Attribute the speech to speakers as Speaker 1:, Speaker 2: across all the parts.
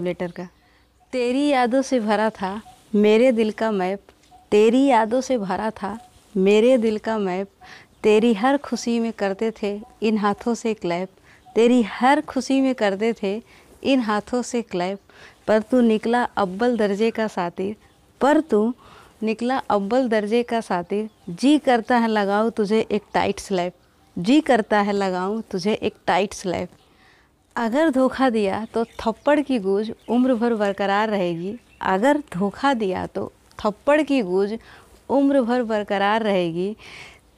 Speaker 1: Letter का। तेरी यादों से भरा था मेरे दिल का मैप, तेरी यादों से भरा था मेरे दिल का मैप। तेरी हर खुशी में करते थे इन हाथों से क्लैप तेरी हर खुशी में करते थे इन हाथों से क्लैप पर तू निकला अव्वल दर्जे का सातिर, पर तू निकला अव्वल दर्जे का सातिर। जी करता है लगाऊँ तुझे एक टाइट स्लैप जी करता है लगाऊँ तुझे एक टाइट स्लैप अगर धोखा दिया तो थप्पड़ की गूंज उम्र भर बरकरार रहेगी। अगर धोखा दिया तो थप्पड़ की गूंज उम्र भर बरकरार रहेगी।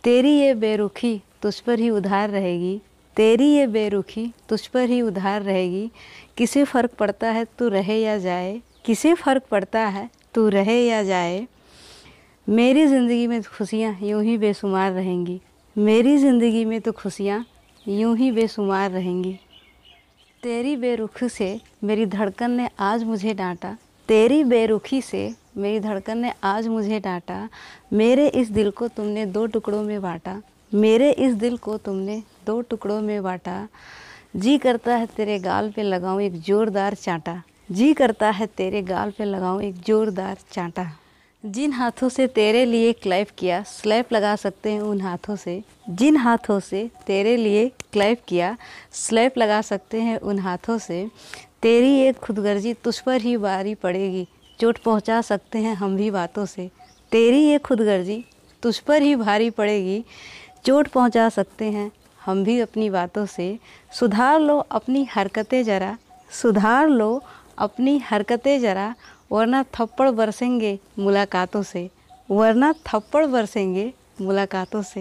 Speaker 1: तेरी ये बेरुखी तुझ पर ही उधार रहेगी। तेरी ये बेरुखी तुझ पर ही उधार रहेगी। किसे फ़र्क पड़ता है तू रहे या जाए? किसे फ़र्क पड़ता है तू रहे या जाए? मेरी ज़िंदगी में खुशियाँ यूँ ही बेशुमार रहेंगी। मेरी ज़िंदगी में तो खुशियाँ यूँ ही बेशुमार रहेंगी। तेरी बेरुखी से मेरी धड़कन ने आज मुझे डांटा। तेरी बेरुखी से मेरी धड़कन ने आज मुझे डांटा। मेरे इस दिल को तुमने दो टुकड़ों में बांटा। मेरे इस दिल को तुमने दो टुकड़ों में बांटा। जी करता है तेरे गाल पे लगाऊँ एक ज़ोरदार चांटा। जी करता है तेरे गाल पे लगाऊँ एक ज़ोरदार चांटा। जिन हाथों से तेरे लिए क्लैप किया, स्लैप लगा सकते हैं उन हाथों से। जिन हाथों से तेरे लिए क्लैप किया, स्लैप लगा सकते हैं उन हाथों से। तेरी एक खुदगर्जी, तुझ पर ही बारी पड़ेगी। चोट पहुँचा सकते हैं हम भी बातों से। तेरी ये खुदगर्जी, तुझ पर ही भारी पड़ेगी। चोट पहुँचा सकते हैं हम भी अपनी बातों से। सुधार लो अपनी हरकतें ज़रा। सुधार लो अपनी हरकतें ज़रा वरना थप्पड़ बरसेंगे मुलाकातों से। वरना थप्पड़ बरसेंगे मुलाकातों से।